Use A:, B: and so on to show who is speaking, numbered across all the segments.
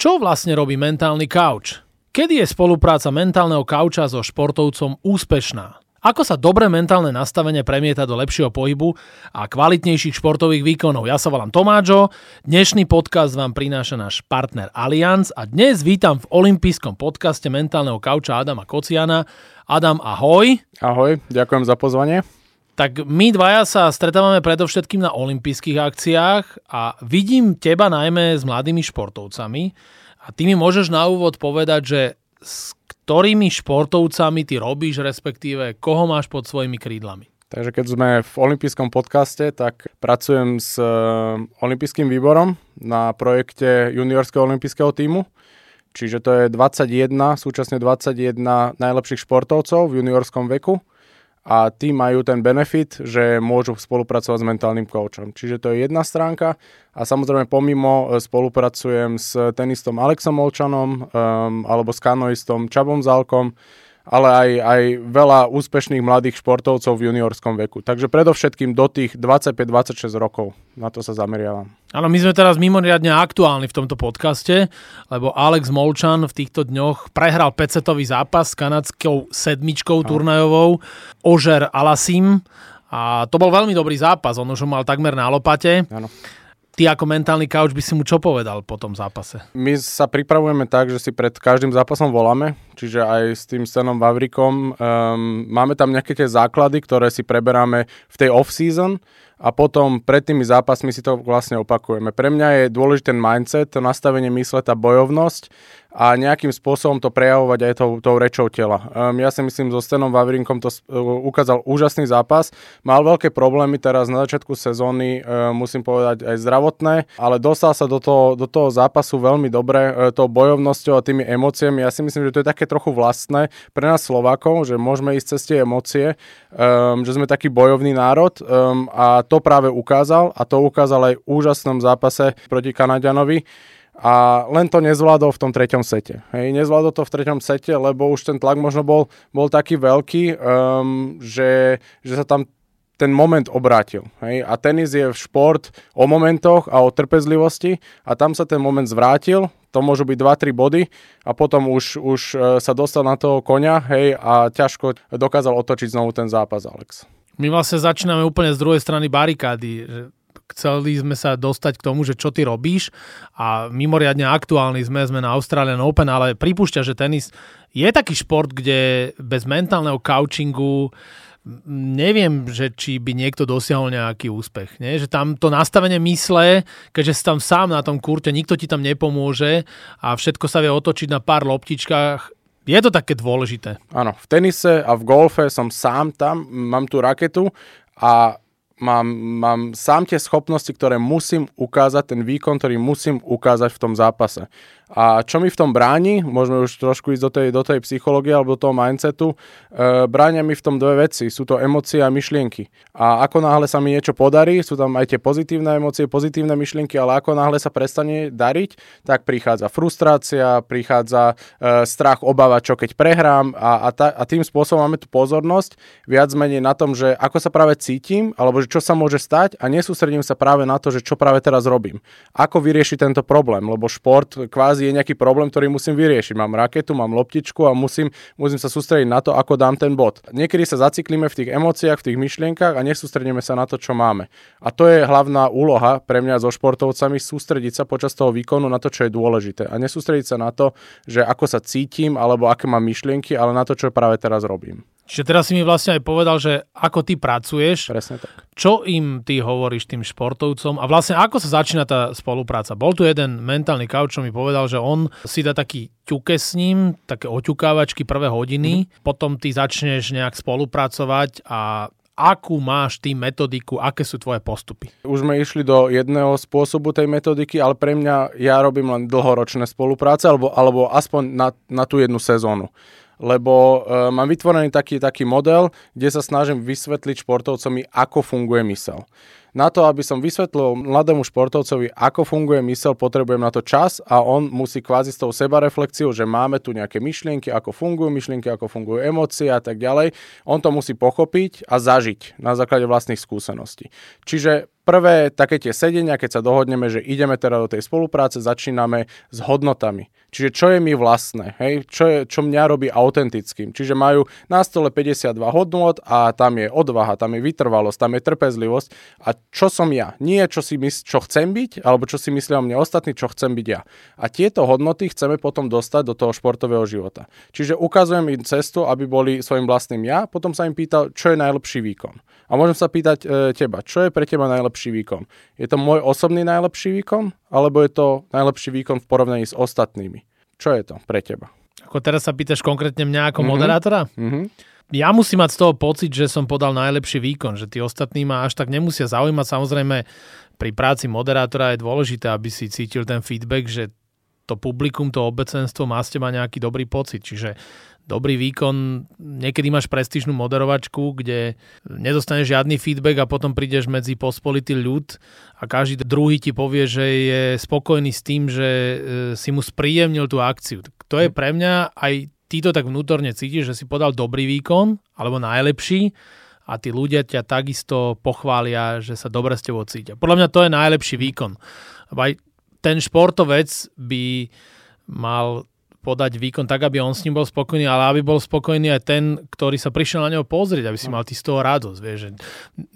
A: Čo vlastne robí mentálny kauč? Kedy je spolupráca mentálneho kauča so športovcom úspešná? Ako sa dobré mentálne nastavenie premieta do lepšieho pohybu a kvalitnejších športových výkonov? Ja sa volám Tomáčo, dnešný podcast vám prináša náš partner Allianz a dnes vítam v olympijskom podcaste mentálneho kauča Adama Kociana. Adam, ahoj.
B: Ahoj, ďakujem za pozvanie.
A: Tak my dvaja sa stretávame predovšetkým na olympijských akciách a vidím teba najmä s mladými športovcami a ty mi môžeš na úvod povedať, že s ktorými športovcami ty robíš, respektíve koho máš pod svojimi krídlami.
B: Takže keď sme v olympijskom podcaste, tak pracujem s eh, olympijským výborom na projekte juniorského olympijského týmu. Čiže to je 21, súčasne 21 najlepších športovcov v juniorskom veku a tí majú ten benefit, že môžu spolupracovať s mentálnym coachom. Čiže to je jedna stránka a samozrejme pomimo e, spolupracujem s tenistom Alexom Molčanom um, alebo s kanoistom Čabom Zálkom, ale aj, aj veľa úspešných mladých športovcov v juniorskom veku. Takže predovšetkým do tých 25-26 rokov. Na to sa zameriavam.
A: Áno, my sme teraz mimoriadne aktuálni v tomto podcaste, lebo Alex Molčan v týchto dňoch prehral 5 zápas s kanadskou sedmičkou turnajovou Ožer Alasim a to bol veľmi dobrý zápas, on už ho mal takmer na lopate.
B: Áno
A: ty ako mentálny couch by si mu čo povedal po tom zápase?
B: My sa pripravujeme tak, že si pred každým zápasom voláme, čiže aj s tým Stenom Vavrikom. Um, máme tam nejaké tie základy, ktoré si preberáme v tej off-season a potom pred tými zápasmi si to vlastne opakujeme. Pre mňa je dôležitý ten mindset, to nastavenie mysle, tá bojovnosť a nejakým spôsobom to prejavovať aj tou, tou rečou tela. Um, ja si myslím, so Stenom Vavrinkom to uh, ukázal úžasný zápas. Mal veľké problémy teraz na začiatku sezóny, uh, musím povedať aj zdravotné, ale dostal sa do toho, do toho zápasu veľmi dobre uh, tou bojovnosťou a tými emóciami. Ja si myslím, že to je také trochu vlastné pre nás Slovákov, že môžeme ísť cez tie emócie, um, že sme taký bojovný národ um, a to práve ukázal a to ukázal aj v úžasnom zápase proti Kanadianovi a len to nezvládol v tom treťom sete. Hej, nezvládol to v treťom sete, lebo už ten tlak možno bol, bol taký veľký, um, že, že sa tam ten moment obrátil. Hej? A tenis je šport o momentoch a o trpezlivosti a tam sa ten moment zvrátil, to môžu byť 2-3 body a potom už, už e, sa dostal na toho konia hej, a ťažko dokázal otočiť znovu ten zápas Alex.
A: My vlastne začíname úplne z druhej strany barikády. Že chceli sme sa dostať k tomu, že čo ty robíš a mimoriadne aktuálni sme, sme na Australian Open, ale pripúšťa, že tenis je taký šport, kde bez mentálneho coachingu neviem, že či by niekto dosiahol nejaký úspech. Nie? Že tam to nastavenie mysle, keďže si tam sám na tom kurte, nikto ti tam nepomôže a všetko sa vie otočiť na pár loptičkách, je to také dôležité.
B: Áno, v tenise a v golfe som sám tam, mám tú raketu a mám, mám sám tie schopnosti, ktoré musím ukázať, ten výkon, ktorý musím ukázať v tom zápase. A čo mi v tom bráni, môžeme už trošku ísť do tej, do tej psychológie alebo do toho mindsetu, e, bránia mi v tom dve veci. Sú to emócie a myšlienky. A ako náhle sa mi niečo podarí, sú tam aj tie pozitívne emócie, pozitívne myšlienky, ale ako náhle sa prestane dariť, tak prichádza frustrácia, prichádza e, strach, obava, čo keď prehrám a, a, ta, a tým spôsobom máme tú pozornosť viac menej na tom, že ako sa práve cítim, alebo že čo sa môže stať a nesústredím sa práve na to, že čo práve teraz robím. Ako vyriešiť tento problém, lebo šport kvázi fázi je nejaký problém, ktorý musím vyriešiť. Mám raketu, mám loptičku a musím, musím sa sústrediť na to, ako dám ten bod. Niekedy sa zaciklíme v tých emóciách, v tých myšlienkach a nesústredíme sa na to, čo máme. A to je hlavná úloha pre mňa so športovcami, sústrediť sa počas toho výkonu na to, čo je dôležité. A nesústrediť sa na to, že ako sa cítim alebo aké mám myšlienky, ale na to, čo práve teraz robím.
A: Čiže teraz si mi vlastne aj povedal, že ako ty pracuješ,
B: Presne tak.
A: čo im ty hovoríš tým športovcom a vlastne ako sa začína tá spolupráca. Bol tu jeden mentálny kauč, čo mi povedal, že on si dá taký ťuke s ním, také oťukávačky prvé hodiny, mm-hmm. potom ty začneš nejak spolupracovať a akú máš ty metodiku, aké sú tvoje postupy?
B: Už sme išli do jedného spôsobu tej metodiky, ale pre mňa ja robím len dlhoročné spolupráce, alebo, alebo aspoň na, na tú jednu sezónu lebo uh, mám vytvorený taký, taký model, kde sa snažím vysvetliť športovcom, ako funguje mysel. Na to, aby som vysvetlil mladému športovcovi, ako funguje mysel, potrebujem na to čas a on musí kvázi s tou sebareflexiou, že máme tu nejaké myšlienky, ako fungujú myšlienky, ako fungujú emócie a tak ďalej. On to musí pochopiť a zažiť na základe vlastných skúseností. Čiže prvé také tie sedenia, keď sa dohodneme, že ideme teda do tej spolupráce, začíname s hodnotami. Čiže čo je mi vlastné, hej? Čo, je, čo mňa robí autentickým. Čiže majú na stole 52 hodnot a tam je odvaha, tam je vytrvalosť, tam je trpezlivosť. A čo som ja? Nie čo, si mys- čo chcem byť, alebo čo si myslia o mne ostatní, čo chcem byť ja. A tieto hodnoty chceme potom dostať do toho športového života. Čiže ukazujem im cestu, aby boli svojim vlastným ja, potom sa im pýtal, čo je najlepší výkon. A môžem sa pýtať e, teba, čo je pre teba najlepší výkon? Je to môj osobný najlepší výkon, alebo je to najlepší výkon v porovnaní s ostatnými? Čo je to pre teba?
A: Ako teraz sa pýtaš konkrétne mňa ako mm-hmm. moderátora?
B: Mm-hmm.
A: Ja musím mať z toho pocit, že som podal najlepší výkon, že tí ostatní ma až tak nemusia zaujímať. Samozrejme, pri práci moderátora je dôležité, aby si cítil ten feedback, že to publikum, to obecenstvo má z teba nejaký dobrý pocit. Čiže dobrý výkon, niekedy máš prestížnú moderovačku, kde nedostaneš žiadny feedback a potom prídeš medzi pospolitý ľud a každý druhý ti povie, že je spokojný s tým, že e, si mu spríjemnil tú akciu. To je pre mňa, aj ty to tak vnútorne cítiš, že si podal dobrý výkon, alebo najlepší a tí ľudia ťa takisto pochvália, že sa dobre s tebou cítia. Podľa mňa to je najlepší výkon. Aj ten športovec by mal podať výkon tak, aby on s ním bol spokojný, ale aby bol spokojný aj ten, ktorý sa prišiel na neho pozrieť, aby si mal ty z toho radosť. Vieš, že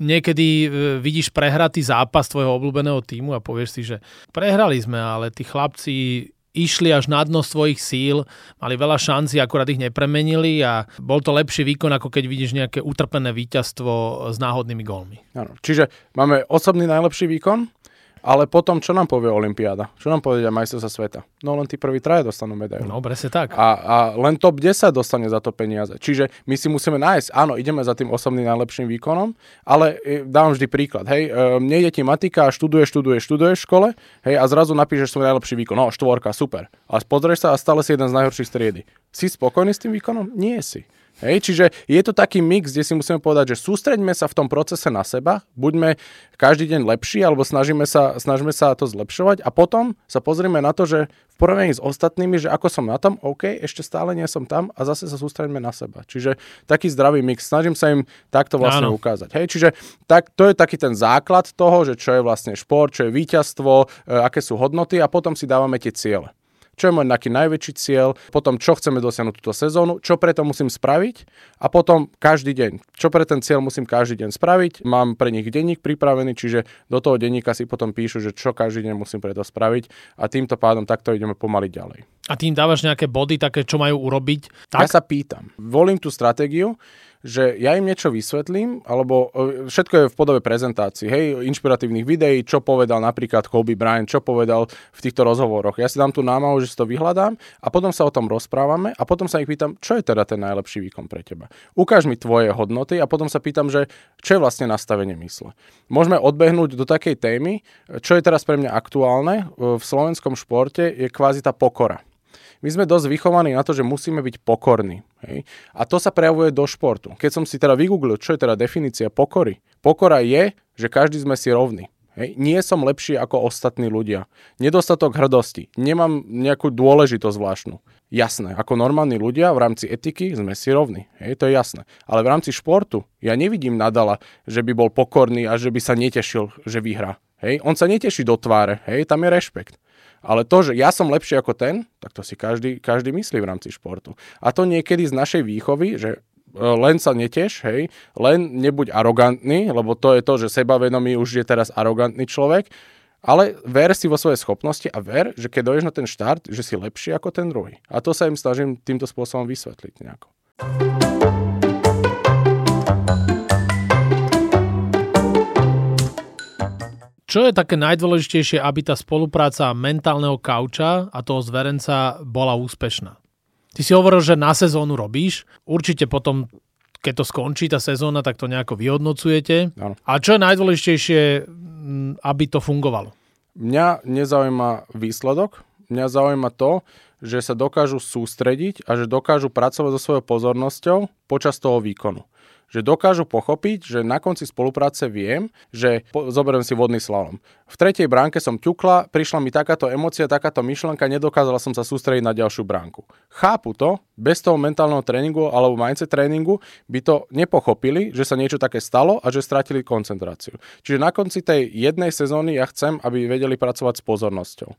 A: niekedy e, vidíš prehratý zápas tvojho obľúbeného týmu a povieš si, že prehrali sme, ale tí chlapci išli až na dno svojich síl, mali veľa šancí, akurát ich nepremenili a bol to lepší výkon, ako keď vidíš nejaké utrpené víťazstvo s náhodnými gólmi.
B: Ano, čiže máme osobný najlepší výkon, ale potom, čo nám povie Olympiáda? Čo nám povedia majstrovstvá sveta? No len tí prví traje dostanú medailu.
A: No, presne tak.
B: A, a len top 10 dostane za to peniaze. Čiže my si musíme nájsť, áno, ideme za tým osobným najlepším výkonom, ale e, dám vždy príklad. Hej, e, nejde ti matika, študuješ, študuješ, študuješ v škole, hej, a zrazu napíšeš svoj najlepší výkon. No, štvorka, super. A pozrieš sa a stále si jeden z najhorších striedy. Si spokojný s tým výkonom? Nie si. Hej, čiže je to taký mix, kde si musíme povedať, že sústreďme sa v tom procese na seba, buďme každý deň lepší, alebo snažíme sa, snažíme sa to zlepšovať a potom sa pozrieme na to, že v porovnaní s ostatnými, že ako som na tom, OK, ešte stále nie som tam a zase sa sústreďme na seba. Čiže taký zdravý mix, snažím sa im takto vlastne Áno. ukázať. Hej, čiže tak, to je taký ten základ toho, že čo je vlastne šport, čo je víťazstvo, e, aké sú hodnoty a potom si dávame tie ciele čo je môj nejaký najväčší cieľ, potom čo chceme dosiahnuť túto sezónu, čo preto musím spraviť a potom každý deň, čo pre ten cieľ musím každý deň spraviť. Mám pre nich denník pripravený, čiže do toho denníka si potom píšu, že čo každý deň musím preto spraviť a týmto pádom takto ideme pomaly ďalej.
A: A tým dávaš nejaké body, také, čo majú urobiť?
B: Tak? Ja sa pýtam. Volím tú stratégiu, že ja im niečo vysvetlím, alebo e, všetko je v podobe prezentácií, hej, inšpiratívnych videí, čo povedal napríklad Kobe Bryant, čo povedal v týchto rozhovoroch. Ja si dám tú námahu, že si to vyhľadám a potom sa o tom rozprávame a potom sa ich pýtam, čo je teda ten najlepší výkon pre teba. Ukáž mi tvoje hodnoty a potom sa pýtam, že čo je vlastne nastavenie mysle. Môžeme odbehnúť do takej témy, čo je teraz pre mňa aktuálne v slovenskom športe, je kvázi tá pokora my sme dosť vychovaní na to, že musíme byť pokorní. Hej? A to sa prejavuje do športu. Keď som si teda vygooglil, čo je teda definícia pokory. Pokora je, že každý sme si rovní. Hej. Nie som lepší ako ostatní ľudia. Nedostatok hrdosti. Nemám nejakú dôležitosť zvláštnu. Jasné, ako normálni ľudia v rámci etiky sme si rovní. Hej, to je jasné. Ale v rámci športu ja nevidím nadala, že by bol pokorný a že by sa netešil, že vyhrá. Hej, on sa neteší do tváre. Hej, tam je rešpekt. Ale to, že ja som lepší ako ten, tak to si každý, každý myslí v rámci športu. A to niekedy z našej výchovy, že e, len sa neteš, hej, len nebuď arogantný, lebo to je to, že sebavedomý už je teraz arogantný človek, ale ver si vo svojej schopnosti a ver, že keď dojdeš na ten štart, že si lepší ako ten druhý. A to sa im snažím týmto spôsobom vysvetliť nejako.
A: Čo je také najdôležitejšie, aby tá spolupráca mentálneho kauča a toho zverenca bola úspešná? Ty si hovoril, že na sezónu robíš, určite potom keď to skončí tá sezóna, tak to nejako vyhodnocujete. Ano. A čo je najdôležitejšie, aby to fungovalo?
B: Mňa nezaujíma výsledok, mňa zaujíma to, že sa dokážu sústrediť a že dokážu pracovať so svojou pozornosťou počas toho výkonu že dokážu pochopiť, že na konci spolupráce viem, že po, zoberiem si vodný slalom. V tretej bránke som ťukla, prišla mi takáto emocia, takáto myšlenka, nedokázala som sa sústrediť na ďalšiu bránku. Chápu to, bez toho mentálneho tréningu alebo mindset tréningu by to nepochopili, že sa niečo také stalo a že stratili koncentráciu. Čiže na konci tej jednej sezóny ja chcem, aby vedeli pracovať s pozornosťou.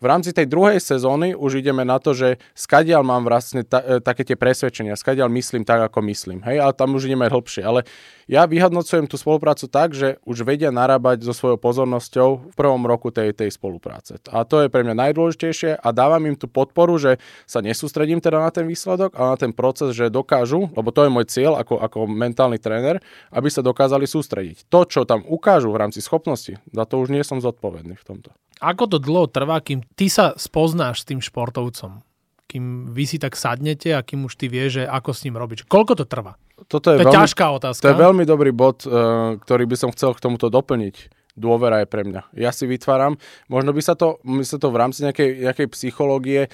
B: V rámci tej druhej sezóny už ideme na to, že skadiaľ mám vlastne ta, e, také tie presvedčenia, skadiaľ myslím tak, ako myslím. Hej, ale tam už ideme hlbšie. Ale ja vyhodnocujem tú spoluprácu tak, že už vedia narábať so svojou pozornosťou v prvom roku tej, tej spolupráce. A to je pre mňa najdôležitejšie a dávam im tú podporu, že sa nesústredím teda na ten výsledok, ale na ten proces, že dokážu, lebo to je môj cieľ ako, ako mentálny tréner, aby sa dokázali sústrediť. To, čo tam ukážu v rámci schopnosti, za to už nie som zodpovedný v tomto.
A: Ako to dlho trvá, kým ty sa spoznáš s tým športovcom? Kým vy si tak sadnete a kým už ty vieš, že ako s ním robiť. Koľko to trvá?
B: Toto je,
A: to je
B: veľmi,
A: ťažká otázka.
B: To je veľmi dobrý bod, uh, ktorý by som chcel k tomuto doplniť. Dôvera je pre mňa. Ja si vytváram, možno by sa to, by sa to v rámci nejakej, nejakej psychológie e,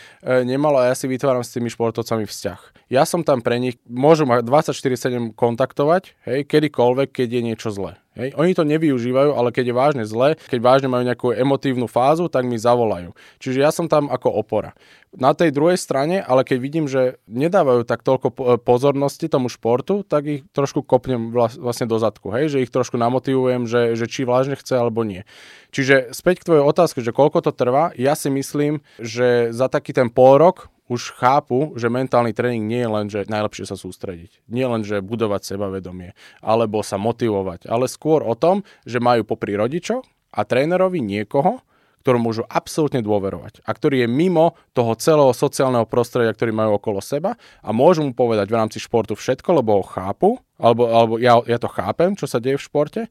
B: nemalo a ja si vytváram s tými športovcami vzťah. Ja som tam pre nich, môžu ma 24-7 kontaktovať, hej, kedykoľvek, keď je niečo zlé. Hej. Oni to nevyužívajú, ale keď je vážne zle, keď vážne majú nejakú emotívnu fázu, tak mi zavolajú. Čiže ja som tam ako opora. Na tej druhej strane, ale keď vidím, že nedávajú tak toľko pozornosti tomu športu, tak ich trošku kopnem vlastne do zadku. Hej. Že ich trošku namotivujem, že, že či vážne chce alebo nie. Čiže späť k tvojej otázke, že koľko to trvá, ja si myslím, že za taký ten pol rok už chápu, že mentálny tréning nie je len, že najlepšie sa sústrediť. Nie len, že budovať sebavedomie, alebo sa motivovať, ale skôr o tom, že majú popri rodičoch a trénerovi niekoho, ktorom môžu absolútne dôverovať a ktorý je mimo toho celého sociálneho prostredia, ktorý majú okolo seba a môžu mu povedať v rámci športu všetko, lebo ho chápu, alebo, alebo ja, ja to chápem, čo sa deje v športe,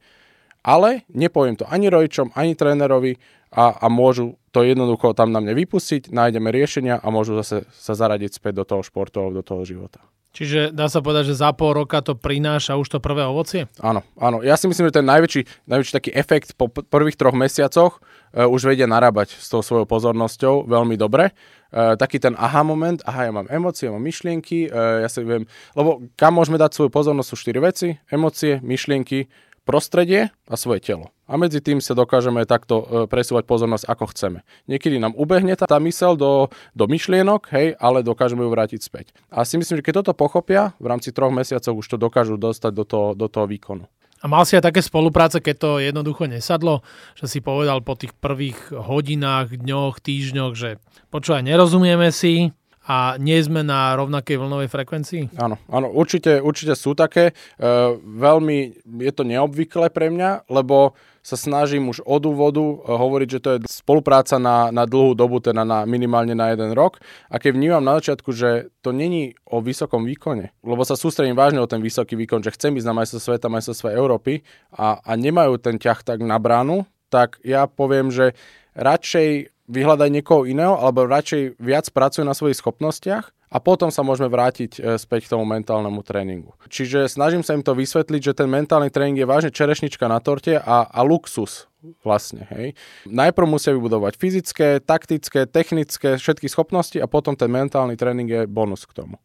B: ale nepoviem to ani rodičom, ani trénerovi a, a môžu to jednoducho tam na mne vypustiť, nájdeme riešenia a môžu zase sa zaradiť späť do toho športu alebo do toho života.
A: Čiže dá sa povedať, že za pol roka to prináša už to prvé ovocie?
B: Áno, áno. Ja si myslím, že ten najväčší, najväčší taký efekt po prvých troch mesiacoch uh, už vedia narábať s tou svojou pozornosťou veľmi dobre. Uh, taký ten aha moment, aha, ja mám emócie, mám myšlienky, uh, ja si viem, lebo kam môžeme dať svoju pozornosť sú štyri veci, emócie, myšlienky, prostredie a svoje telo. A medzi tým sa dokážeme takto e, presúvať pozornosť, ako chceme. Niekedy nám ubehne tá, tá mysel do, do myšlienok, hej, ale dokážeme ju vrátiť späť. A si myslím, že keď toto pochopia, v rámci troch mesiacov už to dokážu dostať do toho, do toho výkonu.
A: A mal si aj také spolupráce, keď to jednoducho nesadlo, že si povedal po tých prvých hodinách, dňoch, týždňoch, že počúvaj, nerozumieme si, a nie sme na rovnakej vlnovej frekvencii?
B: Áno, áno určite, určite sú také. E, veľmi je to neobvyklé pre mňa, lebo sa snažím už od úvodu e, hovoriť, že to je spolupráca na, na dlhú dobu, teda na minimálne na jeden rok. A keď vnímam na začiatku, že to není o vysokom výkone, lebo sa sústredím vážne o ten vysoký výkon, že chcem ísť na majstrovstvo sveta, majstrovstvo Európy a, a nemajú ten ťah tak na bránu, tak ja poviem, že radšej vyhľadať niekoho iného, alebo radšej viac pracuje na svojich schopnostiach a potom sa môžeme vrátiť e, späť k tomu mentálnemu tréningu. Čiže snažím sa im to vysvetliť, že ten mentálny tréning je vážne čerešnička na torte a, a luxus vlastne. Hej. Najprv musia vybudovať fyzické, taktické, technické, všetky schopnosti a potom ten mentálny tréning je bonus k tomu.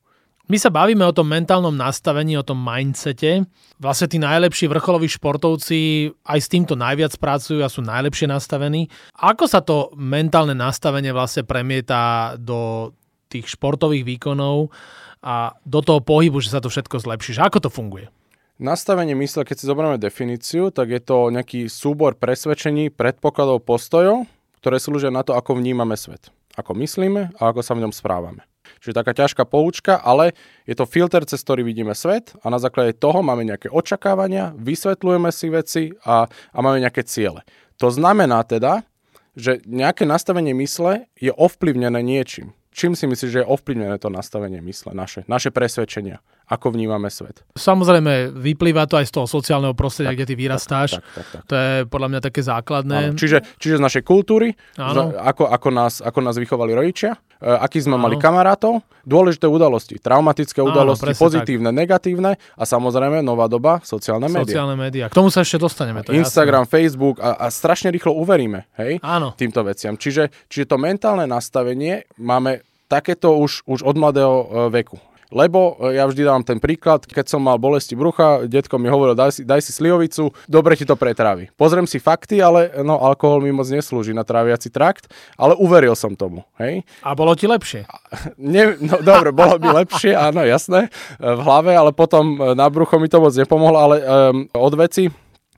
A: My sa bavíme o tom mentálnom nastavení, o tom mindsete. Vlastne tí najlepší vrcholoví športovci aj s týmto najviac pracujú a sú najlepšie nastavení. Ako sa to mentálne nastavenie vlastne premieta do tých športových výkonov a do toho pohybu, že sa to všetko zlepší? Ako to funguje?
B: Nastavenie mysle, keď si zoberieme definíciu, tak je to nejaký súbor presvedčení, predpokladov, postojov, ktoré slúžia na to, ako vnímame svet. Ako myslíme a ako sa v ňom správame. Čiže taká ťažká poučka, ale je to filter, cez ktorý vidíme svet a na základe toho máme nejaké očakávania, vysvetľujeme si veci a, a máme nejaké ciele. To znamená teda, že nejaké nastavenie mysle je ovplyvnené niečím. Čím si myslíš, že je ovplyvnené to nastavenie mysle, naše, naše presvedčenia? Ako vnímame svet?
A: Samozrejme, vyplýva to aj z toho sociálneho prostredia, tak, kde ty vyrastáš. Tak, tak, tak, tak. To je podľa mňa také základné.
B: Áno. Čiže, čiže z našej kultúry, z, ako, ako, nás, ako nás vychovali rodičia, aký sme Áno. mali kamarátov, dôležité udalosti, traumatické udalosti, Áno, pozitívne, tak. negatívne a samozrejme nová doba, sociálne médiá.
A: Sociálne médiá. K tomu sa ešte dostaneme. To
B: Instagram, jasné. Facebook a, a strašne rýchlo uveríme hej, Áno. týmto veciam. Čiže, čiže to mentálne nastavenie máme takéto už, už od mladého e, veku. Lebo e, ja vždy dám ten príklad, keď som mal bolesti brucha, detko mi hovoril, daj si, daj si slivovicu, dobre ti to pretrávi. Pozriem si fakty, ale no, alkohol mi moc neslúži na tráviaci trakt, ale uveril som tomu. Hej?
A: A bolo ti lepšie?
B: Ne, no dobre, bolo mi lepšie, áno, jasné, v hlave, ale potom na brucho mi to moc nepomohlo, ale um, od veci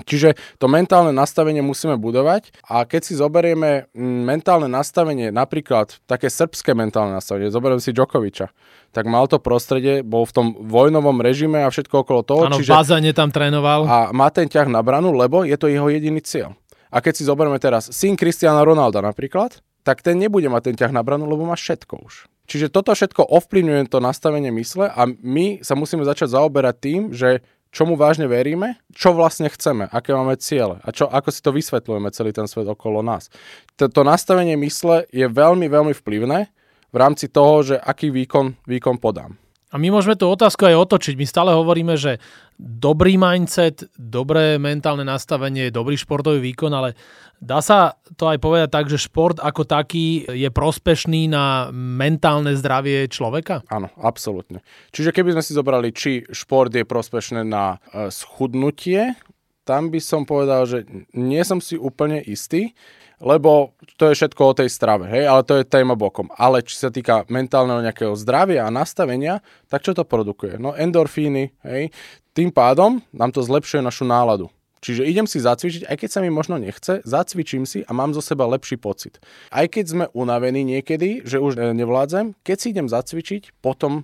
B: Čiže to mentálne nastavenie musíme budovať a keď si zoberieme mm, mentálne nastavenie, napríklad také srbské mentálne nastavenie, zoberiem si Djokoviča, tak mal to prostredie, bol v tom vojnovom režime a všetko okolo toho.
A: Áno, čiže, v bazéne tam trénoval.
B: A má ten ťah na branu, lebo je to jeho jediný cieľ. A keď si zoberieme teraz syn Cristiana Ronalda napríklad, tak ten nebude mať ten ťah na branu, lebo má všetko už. Čiže toto všetko ovplyvňuje to nastavenie mysle a my sa musíme začať zaoberať tým, že čomu vážne veríme, čo vlastne chceme, aké máme ciele a čo, ako si to vysvetľujeme celý ten svet okolo nás. To nastavenie mysle je veľmi, veľmi vplyvné v rámci toho, že aký výkon, výkon podám.
A: A my môžeme tú otázku aj otočiť. My stále hovoríme, že dobrý mindset, dobré mentálne nastavenie, dobrý športový výkon, ale dá sa to aj povedať tak, že šport ako taký je prospešný na mentálne zdravie človeka?
B: Áno, absolútne. Čiže keby sme si zobrali, či šport je prospešné na e, schudnutie, tam by som povedal, že nie som si úplne istý lebo to je všetko o tej strave, hej, ale to je téma bokom. Ale či sa týka mentálneho nejakého zdravia a nastavenia, tak čo to produkuje? No endorfíny, hej, tým pádom nám to zlepšuje našu náladu. Čiže idem si zacvičiť, aj keď sa mi možno nechce, zacvičím si a mám zo seba lepší pocit. Aj keď sme unavení niekedy, že už nevládzem, keď si idem zacvičiť, potom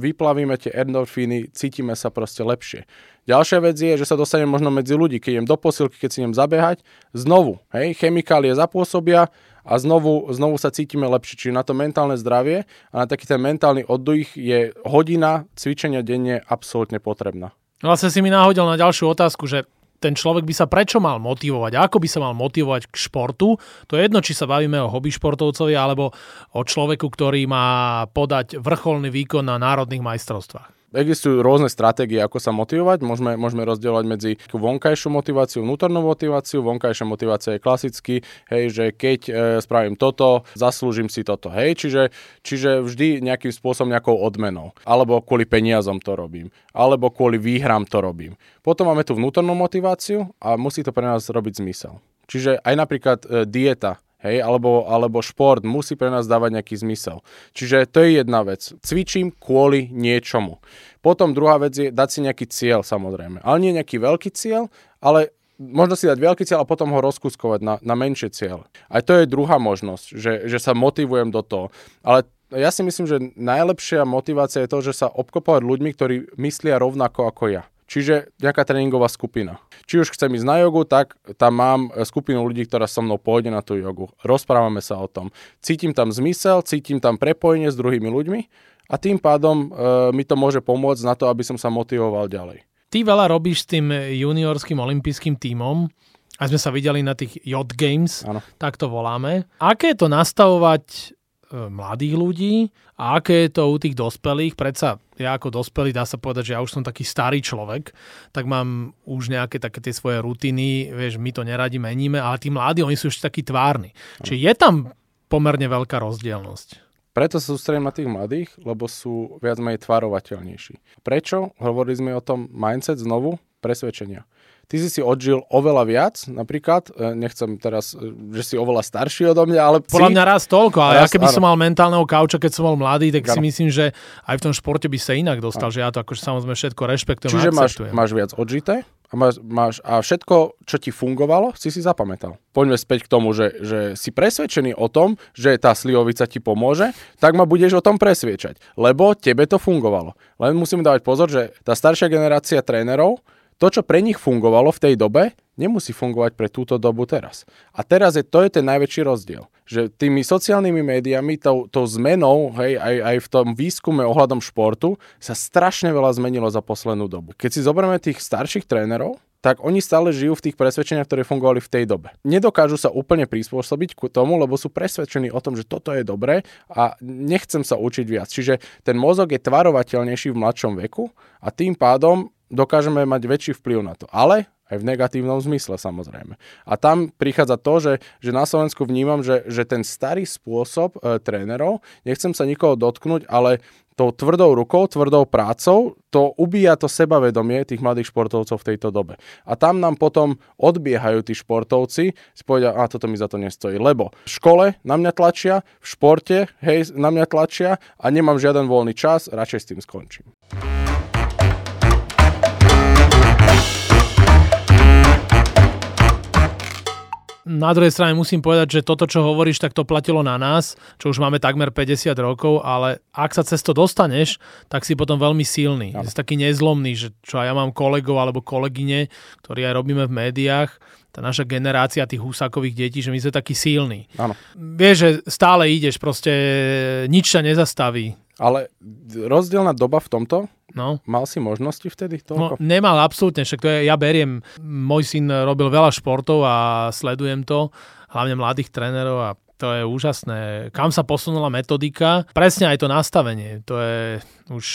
B: vyplavíme tie endorfíny, cítime sa proste lepšie. Ďalšia vec je, že sa dostanem možno medzi ľudí, keď idem do posilky, keď si idem zabehať, znovu, hej, chemikálie zapôsobia a znovu, znovu sa cítime lepšie. Čiže na to mentálne zdravie a na taký ten mentálny oddych je hodina cvičenia denne absolútne potrebná.
A: Vlastne si mi náhodil na ďalšiu otázku, že ten človek by sa prečo mal motivovať, ako by sa mal motivovať k športu. To je jedno, či sa bavíme o hobby športovcovi alebo o človeku, ktorý má podať vrcholný výkon na národných majstrovstvách.
B: Existujú rôzne stratégie, ako sa motivovať. Môžeme, môžeme rozdielovať medzi vonkajšiu motiváciu, vnútornú motiváciu. Vonkajšia motivácia je klasicky, hej, že keď e, spravím toto, zaslúžim si toto. Hej, čiže, čiže vždy nejakým spôsobom nejakou odmenou. Alebo kvôli peniazom to robím. Alebo kvôli výhram to robím. Potom máme tu vnútornú motiváciu a musí to pre nás robiť zmysel. Čiže aj napríklad e, dieta hej, alebo, alebo šport musí pre nás dávať nejaký zmysel. Čiže to je jedna vec. Cvičím kvôli niečomu. Potom druhá vec je dať si nejaký cieľ samozrejme. Ale nie nejaký veľký cieľ, ale možno si dať veľký cieľ a potom ho rozkuskovať na, na menšie cieľe. Aj to je druhá možnosť, že, že sa motivujem do toho. Ale ja si myslím, že najlepšia motivácia je to, že sa obkopovať ľuďmi, ktorí myslia rovnako ako ja. Čiže nejaká tréningová skupina. Či už chcem ísť na jogu, tak tam mám skupinu ľudí, ktorá so mnou pôjde na tú jogu. Rozprávame sa o tom. Cítim tam zmysel, cítim tam prepojenie s druhými ľuďmi a tým pádom e, mi to môže pomôcť na to, aby som sa motivoval ďalej.
A: Ty veľa robíš s tým juniorským olympijským tímom. A sme sa videli na tých Yacht Games, ano. tak to voláme. Aké je to nastavovať mladých ľudí a aké je to u tých dospelých. Predsa ja ako dospelý dá sa povedať, že ja už som taký starý človek, tak mám už nejaké také tie svoje rutiny, vieš, my to neradi meníme, ale tí mladí, oni sú ešte takí tvárni. Čiže je tam pomerne veľká rozdielnosť.
B: Preto sa sústredím na tých mladých, lebo sú viac menej tvarovateľnejší. Prečo? Hovorili sme o tom mindset znovu, presvedčenia ty si si odžil oveľa viac, napríklad, e, nechcem teraz, e, že si oveľa starší odo mňa, ale...
A: Podľa mňa raz toľko, ale raz, ja keby áno. som mal mentálneho kauča, keď som bol mladý, tak ano. si myslím, že aj v tom športe by sa inak dostal, ano. že ja to akože samozrejme všetko rešpektujem
B: Čiže máš, máš viac odžité a, máš, máš, a všetko, čo ti fungovalo, si si zapamätal. Poďme späť k tomu, že, že si presvedčený o tom, že tá slivovica ti pomôže, tak ma budeš o tom presviečať, lebo tebe to fungovalo. Len musím dávať pozor, že tá staršia generácia trénerov to, čo pre nich fungovalo v tej dobe, nemusí fungovať pre túto dobu teraz. A teraz je, to je ten najväčší rozdiel. Že tými sociálnymi médiami, tou, tou zmenou, hej, aj, aj v tom výskume ohľadom športu, sa strašne veľa zmenilo za poslednú dobu. Keď si zoberieme tých starších trénerov, tak oni stále žijú v tých presvedčeniach, ktoré fungovali v tej dobe. Nedokážu sa úplne prispôsobiť k tomu, lebo sú presvedčení o tom, že toto je dobré a nechcem sa učiť viac. Čiže ten mozog je tvarovateľnejší v mladšom veku a tým pádom dokážeme mať väčší vplyv na to. Ale aj v negatívnom zmysle samozrejme. A tam prichádza to, že, že na Slovensku vnímam, že, že ten starý spôsob e, trénerov, nechcem sa nikoho dotknúť, ale tou tvrdou rukou, tvrdou prácou, to ubíja to sebavedomie tých mladých športovcov v tejto dobe. A tam nám potom odbiehajú tí športovci, si povedia, a toto mi za to nestojí, lebo v škole na mňa tlačia, v športe, hej, na mňa tlačia a nemám žiaden voľný čas, radšej s tým skončím.
A: Na druhej strane musím povedať, že toto, čo hovoríš, tak to platilo na nás, čo už máme takmer 50 rokov, ale ak sa cez to dostaneš, tak si potom veľmi silný. Si taký nezlomný, že čo ja mám kolegov alebo kolegyne, ktorí aj robíme v médiách, tá naša generácia tých húsakových detí, že my sme takí silní.
B: Áno.
A: Vieš, že stále ideš, proste nič sa nezastaví.
B: Ale rozdielna doba v tomto,
A: No.
B: Mal si možnosti vtedy
A: No,
B: toľko?
A: nemal absolútne, však to je, ja beriem, môj syn robil veľa športov a sledujem to, hlavne mladých trénerov a to je úžasné. Kam sa posunula metodika, presne aj to nastavenie, to je už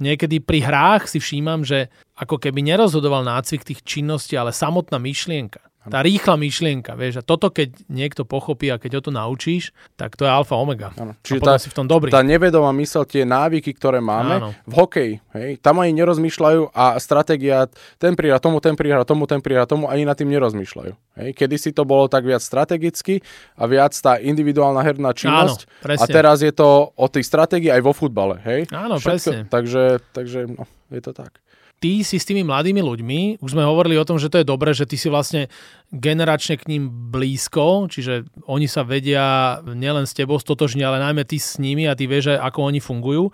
A: niekedy pri hrách si všímam, že ako keby nerozhodoval nácvik tých činností, ale samotná myšlienka. Tá rýchla myšlienka, vieš, a toto keď niekto pochopí a keď ho to naučíš, tak to je alfa omega.
B: Áno.
A: Čiže
B: tá,
A: si v tom dobrý.
B: tá nevedomá mysel, tie návyky, ktoré máme
A: Áno.
B: v hokeji, hej, tam ani nerozmýšľajú a stratégia, ten prihra tomu, ten prihra tomu, ten prihra tomu, ani nad tým nerozmýšľajú. Hej. Kedy si to bolo tak viac strategicky a viac tá individuálna herná činnosť.
A: Áno, presne.
B: a teraz je to o tej stratégii aj vo futbale. Hej.
A: Áno, presne.
B: Takže, takže no, je to tak
A: ty si s tými mladými ľuďmi, už sme hovorili o tom, že to je dobré, že ty si vlastne generačne k ním blízko, čiže oni sa vedia nielen s tebou stotožne, ale najmä ty s nimi a ty vieš, ako oni fungujú.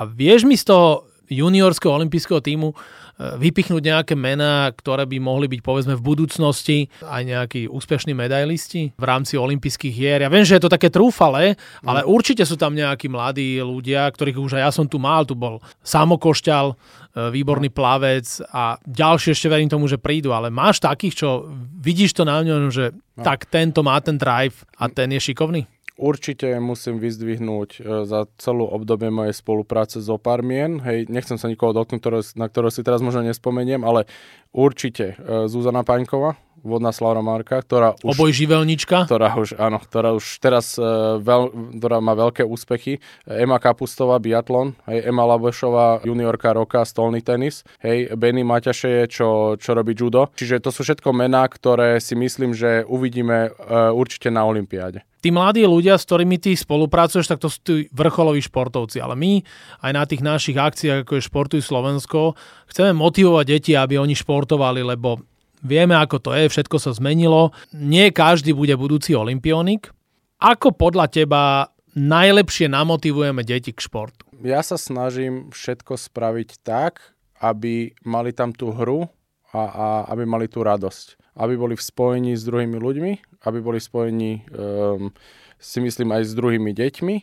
A: A vieš mi z toho juniorského olympijského týmu vypichnúť nejaké mená, ktoré by mohli byť povedzme v budúcnosti aj nejakí úspešní medailisti v rámci olympijských hier. Ja viem, že je to také trúfale, ale určite sú tam nejakí mladí ľudia, ktorých už aj ja som tu mal. Tu bol Samo Košťal, e, výborný plavec a ďalšie ešte verím tomu, že prídu, ale máš takých, čo vidíš to na ňom, že tak tento má ten drive a ten je šikovný?
B: Určite musím vyzdvihnúť e, za celú obdobie mojej spolupráce zo pár mien. Hej, nechcem sa nikoho dotknúť, ktoré, na ktorého si teraz možno nespomeniem, ale určite e, Zuzana Paňková, vodná Slavra Marka, ktorá už...
A: Oboj živelnička?
B: Ktorá už, áno, ktorá už teraz uh, veľ, ktorá má veľké úspechy. Ema Kapustová, biatlon, hej, Ema Labešová, juniorka roka, stolný tenis, hej, Benny Maťašeje, čo, čo robí judo. Čiže to sú všetko mená, ktoré si myslím, že uvidíme určite na Olympiáde
A: tí mladí ľudia, s ktorými ty spolupracuješ, tak to sú tí vrcholoví športovci. Ale my aj na tých našich akciách, ako je Športuj Slovensko, chceme motivovať deti, aby oni športovali, lebo vieme, ako to je, všetko sa zmenilo. Nie každý bude budúci olimpionik. Ako podľa teba najlepšie namotivujeme deti k športu?
B: Ja sa snažím všetko spraviť tak, aby mali tam tú hru a, a aby mali tú radosť. Aby boli v spojení s druhými ľuďmi, aby boli spojení um, si myslím aj s druhými deťmi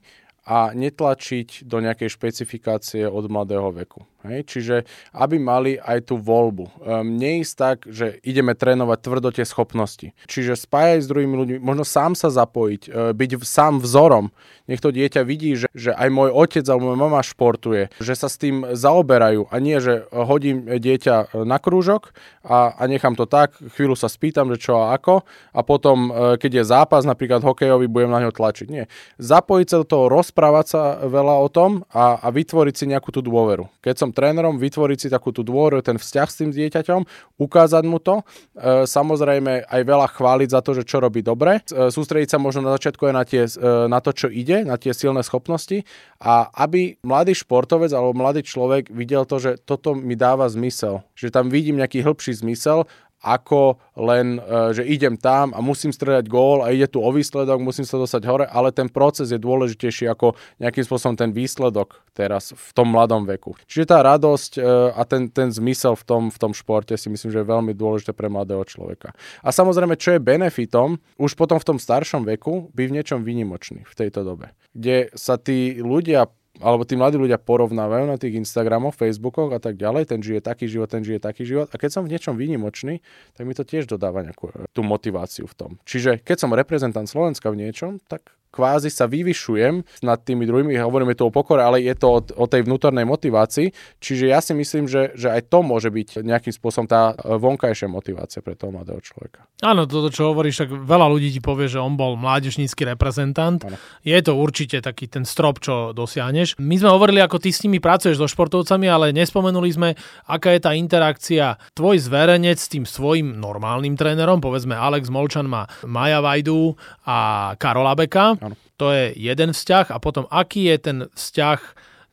B: a netlačiť do nejakej špecifikácie od mladého veku. Hej? Čiže aby mali aj tú voľbu. Um, neísť tak, že ideme trénovať tvrdo tie schopnosti. Čiže spájať s druhými ľuďmi, možno sám sa zapojiť, uh, byť sám vzorom. Nech to dieťa vidí, že, že aj môj otec alebo moja mama športuje, že sa s tým zaoberajú a nie, že hodím dieťa na krúžok a, a nechám to tak, chvíľu sa spýtam, že čo a ako a potom, uh, keď je zápas, napríklad hokejový, budem na ňo tlačiť. Nie. Zapojiť sa do toho, rozprávať sa veľa o tom a, a vytvoriť si nejakú tú dôveru. Keď som trénerom, vytvoriť si takú tú dôveru, ten vzťah s tým dieťaťom, ukázať mu to, e, samozrejme aj veľa chváliť za to, že čo robí dobre, e, sústrediť sa možno na začiatku aj na, tie, e, na to, čo ide, na tie silné schopnosti. A aby mladý športovec alebo mladý človek videl to, že toto mi dáva zmysel, že tam vidím nejaký hĺbší zmysel ako len, že idem tam a musím stredať gól a ide tu o výsledok, musím sa dostať hore, ale ten proces je dôležitejší ako nejakým spôsobom ten výsledok teraz v tom mladom veku. Čiže tá radosť a ten, ten zmysel v tom, v tom športe si myslím, že je veľmi dôležité pre mladého človeka. A samozrejme, čo je benefitom, už potom v tom staršom veku byť v niečom výnimočný v tejto dobe, kde sa tí ľudia alebo tí mladí ľudia porovnávajú na tých Instagramoch, Facebookoch a tak ďalej, ten žije taký život, ten žije taký život. A keď som v niečom výnimočný, tak mi to tiež dodáva nejakú tú motiváciu v tom. Čiže keď som reprezentant Slovenska v niečom, tak kvázi sa vyvyšujem nad tými druhými, hovoríme tu o pokore, ale je to o, o tej vnútornej motivácii, čiže ja si myslím, že, že aj to môže byť nejakým spôsobom tá e, vonkajšia motivácia pre toho mladého človeka.
A: Áno, toto, čo hovoríš, tak veľa ľudí ti povie, že on bol mládežnícky reprezentant. Ano. Je to určite taký ten strop, čo dosiahneš. My sme hovorili, ako ty s nimi pracuješ so športovcami, ale nespomenuli sme, aká je tá interakcia tvoj zverenec s tým svojim normálnym trénerom, povedzme Alex Molčan má Maja Vajdu a Karola Beka. Ano. To je jeden vzťah a potom aký je ten vzťah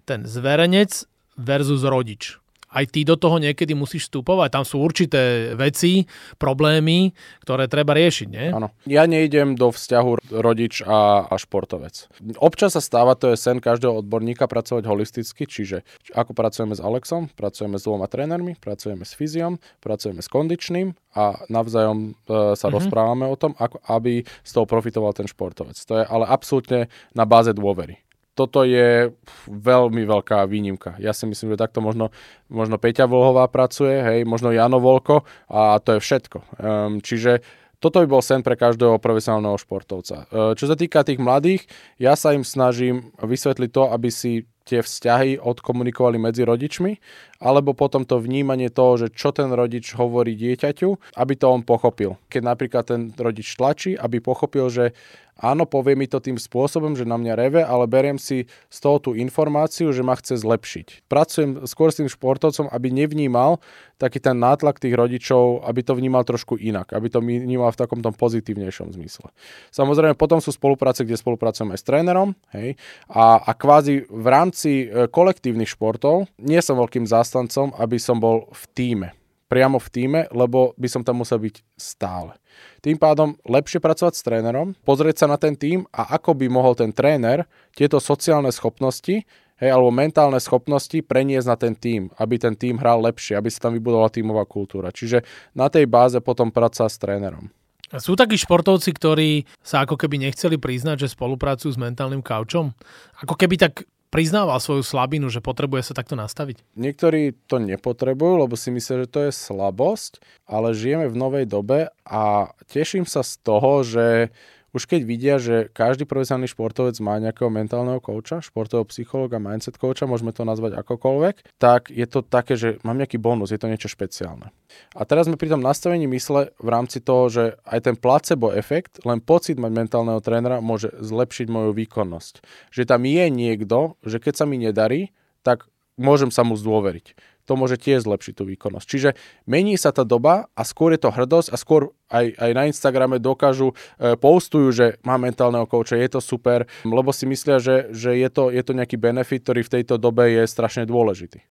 A: ten zverenec versus rodič aj ty do toho niekedy musíš vstupovať. Tam sú určité veci, problémy, ktoré treba riešiť, nie?
B: Áno. Ja nejdem do vzťahu rodič a, a športovec. Občas sa stáva, to je sen každého odborníka, pracovať holisticky, čiže ako pracujeme s Alexom, pracujeme s dvoma trénermi, pracujeme s fyziom, pracujeme s kondičným a navzájom e, sa mm-hmm. rozprávame o tom, ako, aby z toho profitoval ten športovec. To je ale absolútne na báze dôvery toto je veľmi veľká výnimka. Ja si myslím, že takto možno, možno Peťa Volhová pracuje, hej, možno Jano Volko a to je všetko. Um, čiže toto by bol sen pre každého profesionálneho športovca. Uh, čo sa týka tých mladých, ja sa im snažím vysvetliť to, aby si tie vzťahy odkomunikovali medzi rodičmi, alebo potom to vnímanie toho, že čo ten rodič hovorí dieťaťu, aby to on pochopil. Keď napríklad ten rodič tlačí, aby pochopil, že áno, povie mi to tým spôsobom, že na mňa reve, ale beriem si z toho tú informáciu, že ma chce zlepšiť. Pracujem skôr s tým športovcom, aby nevnímal taký ten nátlak tých rodičov, aby to vnímal trošku inak, aby to vnímal v takom tom pozitívnejšom zmysle. Samozrejme, potom sú spolupráce, kde spolupracujem aj s trénerom, hej, a, a kvázi v rámci e, kolektívnych športov nie som veľkým zástancom, aby som bol v týme priamo v týme, lebo by som tam musel byť stále. Tým pádom lepšie pracovať s trénerom, pozrieť sa na ten tým a ako by mohol ten tréner tieto sociálne schopnosti hej, alebo mentálne schopnosti preniesť na ten tým, aby ten tým hral lepšie, aby sa tam vybudovala tímová kultúra. Čiže na tej báze potom práca s trénerom.
A: Sú takí športovci, ktorí sa ako keby nechceli priznať, že spolupracujú s mentálnym kaučom? Ako keby tak priznával svoju slabinu, že potrebuje sa takto nastaviť?
B: Niektorí to nepotrebujú, lebo si myslia, že to je slabosť, ale žijeme v novej dobe a teším sa z toho, že už keď vidia, že každý profesionálny športovec má nejakého mentálneho kouča, športového psychologa, mindset kouča, môžeme to nazvať akokoľvek, tak je to také, že mám nejaký bonus, je to niečo špeciálne. A teraz sme pri tom nastavení mysle v rámci toho, že aj ten placebo efekt, len pocit mať mentálneho trénera môže zlepšiť moju výkonnosť. Že tam je niekto, že keď sa mi nedarí, tak môžem sa mu zdôveriť to môže tiež zlepšiť tú výkonnosť. Čiže mení sa tá doba a skôr je to hrdosť a skôr aj, aj na Instagrame dokážu, e, postujú, že má mentálneho kouča, je to super, lebo si myslia, že, že je, to, je to nejaký benefit, ktorý v tejto dobe je strašne dôležitý.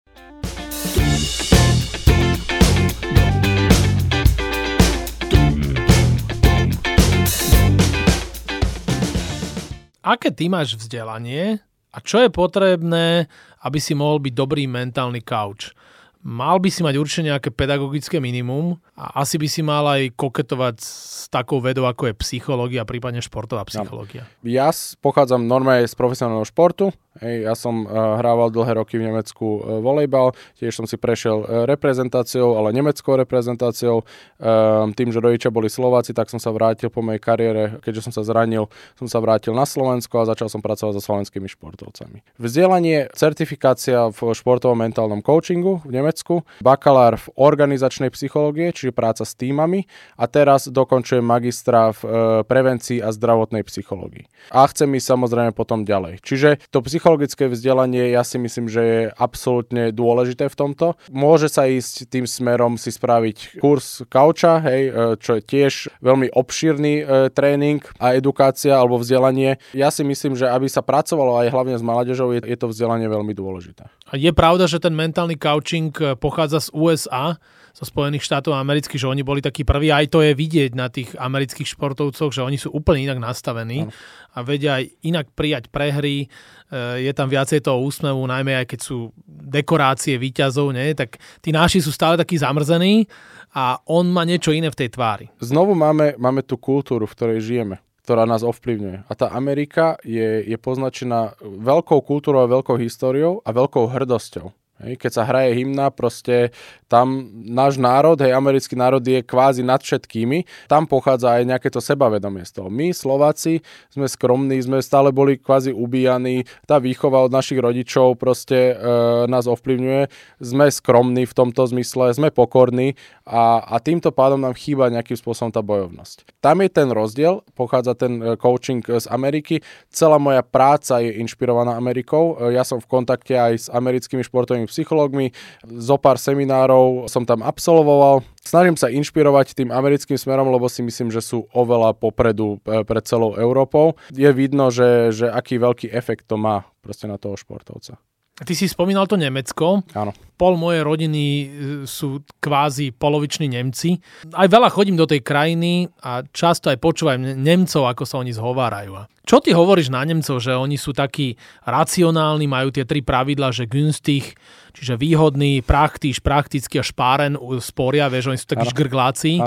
A: Aké ty máš vzdelanie a čo je potrebné, aby si mohol byť dobrý mentálny couch? Mal by si mať určite nejaké pedagogické minimum a asi by si mal aj koketovať s takou vedou, ako je psychológia, prípadne športová psychológia.
B: Ja pochádzam normálne z profesionálneho športu, Hej, ja som uh, hrával dlhé roky v Nemecku uh, volejbal, tiež som si prešiel uh, reprezentáciou, ale nemeckou reprezentáciou. Uh, tým, že rodičia boli Slováci, tak som sa vrátil po mojej kariére, keďže som sa zranil, som sa vrátil na Slovensko a začal som pracovať so slovenskými športovcami. Vzdelanie, certifikácia v športovom mentálnom coachingu v Nemecku, bakalár v organizačnej psychológie, čiže práca s týmami a teraz dokončujem magistra v prevencii a zdravotnej psychológii. A chcem ísť samozrejme potom ďalej. Čiže to psych- psychologické vzdelanie ja si myslím, že je absolútne dôležité v tomto. Môže sa ísť tým smerom si spraviť kurz kauča, hej, e, čo je tiež veľmi obšírny e, tréning a edukácia alebo vzdelanie. Ja si myslím, že aby sa pracovalo aj hlavne s mládežou, je, je to vzdelanie veľmi dôležité.
A: Je pravda, že ten mentálny coaching e, pochádza z USA, zo Spojených štátov amerických, že oni boli takí prví. Aj to je vidieť na tých amerických športovcoch, že oni sú úplne inak nastavení ano. a vedia aj inak prijať prehry. E, je tam viacej toho úsmevu, najmä aj keď sú dekorácie výťazov, nie? tak tí naši sú stále takí zamrzení a on má niečo iné v tej tvári.
B: Znovu máme, máme tú kultúru, v ktorej žijeme ktorá nás ovplyvňuje. A tá Amerika je, je poznačená veľkou kultúrou a veľkou históriou a veľkou hrdosťou. Keď sa hraje hymna, proste tam náš národ, hej, americký národ je kvázi nad všetkými. Tam pochádza aj nejaké to sebavedomie z toho. My, Slováci, sme skromní, sme stále boli kvázi ubíjaní. Tá výchova od našich rodičov proste e, nás ovplyvňuje. Sme skromní v tomto zmysle, sme pokorní a, a týmto pádom nám chýba nejakým spôsobom tá bojovnosť. Tam je ten rozdiel, pochádza ten e, coaching z Ameriky. Celá moja práca je inšpirovaná Amerikou. E, ja som v kontakte aj s americkými športovými psychológmi. Zo pár seminárov som tam absolvoval. Snažím sa inšpirovať tým americkým smerom, lebo si myslím, že sú oveľa popredu e, pred celou Európou. Je vidno, že, že aký veľký efekt to má proste na toho športovca.
A: Ty si spomínal to Nemecko.
B: Áno.
A: Pol mojej rodiny e, sú kvázi poloviční Nemci. Aj veľa chodím do tej krajiny a často aj počúvam Nemcov, ako sa oni zhovárajú. Čo ty hovoríš na Nemcov, že oni sú takí racionálni, majú tie tri pravidla, že günstig, čiže výhodný, praktiš, praktický a špáren sporia, vieš, oni sú takí šgrgláci.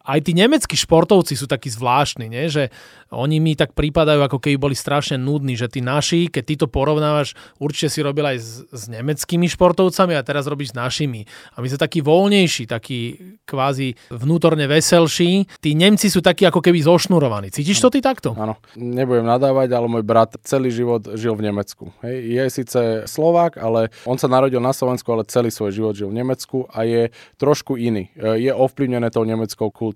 A: Aj tí nemeckí športovci sú takí zvláštni, nie? že oni mi tak prípadajú, ako keby boli strašne nudní, že tí naši, keď ty to porovnávaš, určite si robil aj s, s nemeckými športovcami a teraz robíš s našimi. A my sme takí voľnejší, takí kvázi vnútorne veselší. Tí Nemci sú takí ako keby zošnurovaní. Cítiš to ty takto?
B: Áno, nebudem nadávať, ale môj brat celý život žil v Nemecku. Hej. Je síce Slovák, ale on sa narodil na Slovensku, ale celý svoj život žil v Nemecku a je trošku iný. E, je ovplyvnené tou nemeckou kultúrou.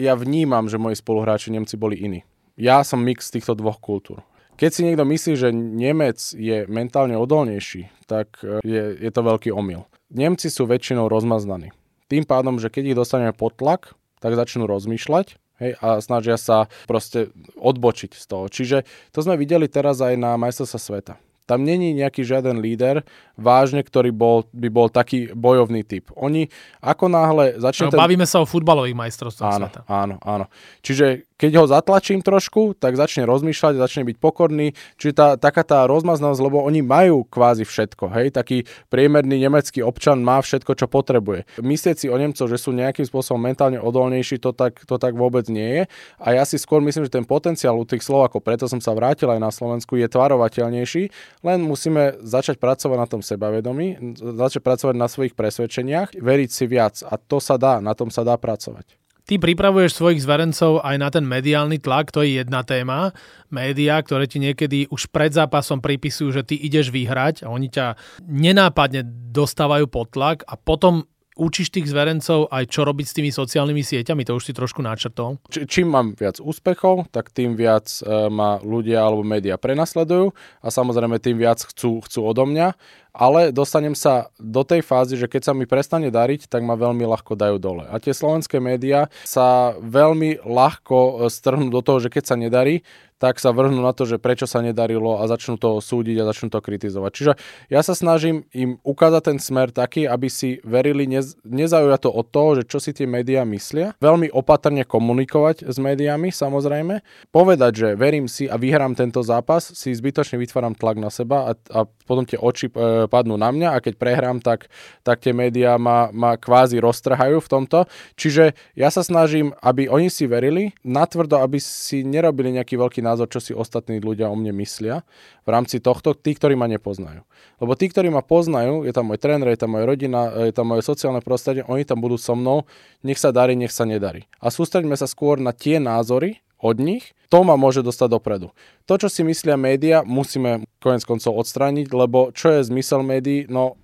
B: Ja vnímam, že moji spoluhráči Nemci boli iní ja som mix týchto dvoch kultúr. Keď si niekto myslí, že Nemec je mentálne odolnejší, tak e, je, je to veľký omyl. Nemci sú väčšinou rozmaznaní. Tým pádom, že keď ich dostaneme pod tlak, tak začnú rozmýšľať hej, a snažia sa proste odbočiť z toho. Čiže to sme videli teraz aj na majstrovstve sveta. Tam není nejaký žiaden líder vážne, ktorý bol, by bol taký bojovný typ. Oni ako náhle začne...
A: No, ten... Bavíme sa o futbalových majstrovstvách
B: áno,
A: sveta.
B: Áno, áno. Čiže keď ho zatlačím trošku, tak začne rozmýšľať, začne byť pokorný. Čiže tá, taká tá rozmaznanosť, lebo oni majú kvázi všetko. Hej? Taký priemerný nemecký občan má všetko, čo potrebuje. Myslieť si o Nemcoch, že sú nejakým spôsobom mentálne odolnejší, to tak, to tak vôbec nie je. A ja si skôr myslím, že ten potenciál u tých Slovákov, preto som sa vrátil aj na Slovensku, je tvarovateľnejší, len musíme začať pracovať na tom sebavedomí, začať pracovať na svojich presvedčeniach, veriť si viac. A to sa dá, na tom sa dá pracovať.
A: Ty pripravuješ svojich zverencov aj na ten mediálny tlak, to je jedna téma. Média, ktoré ti niekedy už pred zápasom pripisujú, že ty ideš vyhrať a oni ťa nenápadne dostávajú pod tlak a potom učíš tých zverencov aj čo robiť s tými sociálnymi sieťami, to už si trošku načrtol.
B: Či, čím mám viac úspechov, tak tým viac e, ma ľudia alebo média prenasledujú a samozrejme tým viac chcú, chcú odo mňa ale dostanem sa do tej fázy, že keď sa mi prestane dariť, tak ma veľmi ľahko dajú dole. A tie slovenské médiá sa veľmi ľahko e, strhnú do toho, že keď sa nedarí, tak sa vrhnú na to, že prečo sa nedarilo a začnú to súdiť a začnú to kritizovať. Čiže ja sa snažím im ukázať ten smer taký, aby si verili, nez, nezaujať to od toho, že čo si tie médiá myslia. Veľmi opatrne komunikovať s médiami, samozrejme. Povedať, že verím si a vyhrám tento zápas, si zbytočne vytváram tlak na seba a, a potom tie oči e, padnú na mňa a keď prehrám, tak, tak tie médiá ma, ma kvázi roztrhajú v tomto. Čiže ja sa snažím, aby oni si verili, natvrdo, aby si nerobili nejaký veľký názor, čo si ostatní ľudia o mne myslia v rámci tohto, tí, ktorí ma nepoznajú. Lebo tí, ktorí ma poznajú, je tam môj tréner, je tam moja rodina, je tam moje sociálne prostredie, oni tam budú so mnou, nech sa darí, nech sa nedarí. A sústreďme sa skôr na tie názory, od nich, to ma môže dostať dopredu. To, čo si myslia média, musíme konec koncov odstrániť, lebo čo je zmysel médií? No